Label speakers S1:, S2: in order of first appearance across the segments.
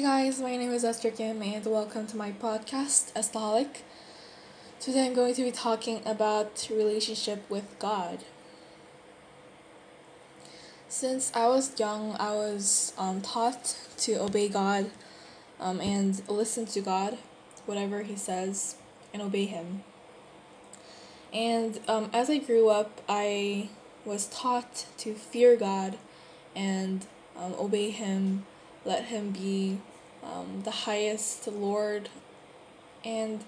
S1: Guys, my name is Esther Kim and welcome to my podcast, Estaholic. Today I'm going to be talking about relationship with God. Since I was young, I was um, taught to obey God um, and listen to God, whatever He says, and obey Him. And um, as I grew up, I was taught to fear God and um, obey Him, let Him be um, the highest Lord. And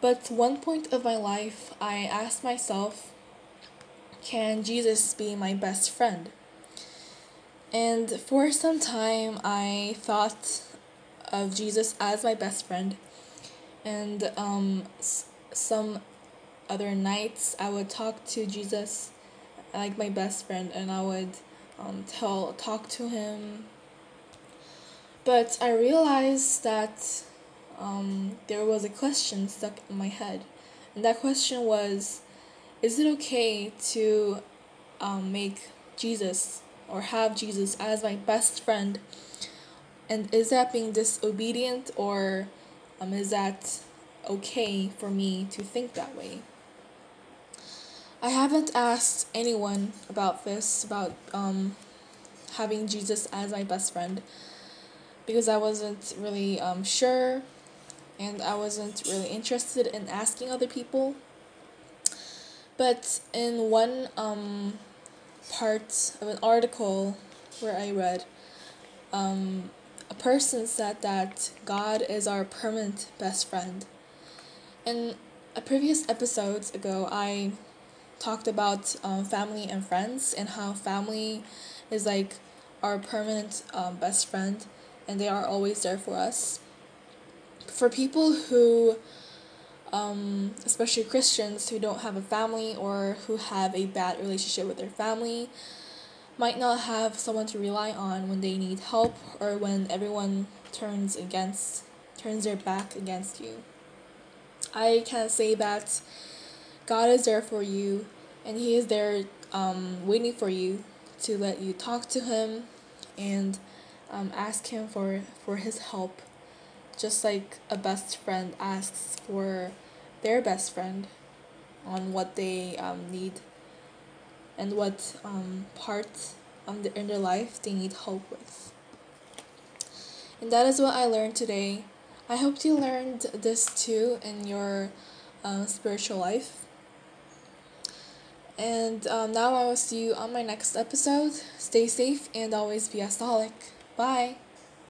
S1: but one point of my life, I asked myself, can Jesus be my best friend? And for some time, I thought of Jesus as my best friend. And um, s- some other nights, I would talk to Jesus like my best friend, and I would um, tell talk to him. But I realized that um, there was a question stuck in my head, and that question was, is it okay to um, make Jesus or have Jesus as my best friend? And is that being disobedient or um, is that okay for me to think that way? I haven't asked anyone about this, about um, having Jesus as my best friend, because I wasn't really um, sure and I wasn't really interested in asking other people. But in one um, part of an article where I read, um, a person said that God is our permanent best friend. In a previous episodes ago, I talked about um, family and friends and how family is like our permanent um, best friend and they are always there for us. For people who, um, especially Christians who don't have a family or who have a bad relationship with their family, might not have someone to rely on when they need help or when everyone turns against turns their back against you. I can say that God is there for you and he is there um, waiting for you to let you talk to him and um, ask him for, for his help just like a best friend asks for their best friend on what they um, need and what um, part um, the, in their life they need help with. And that is what I learned today. I hope you learned this too in your um, spiritual life. And um, now I will see you on my next episode. Stay safe and always be a staholic. Bye.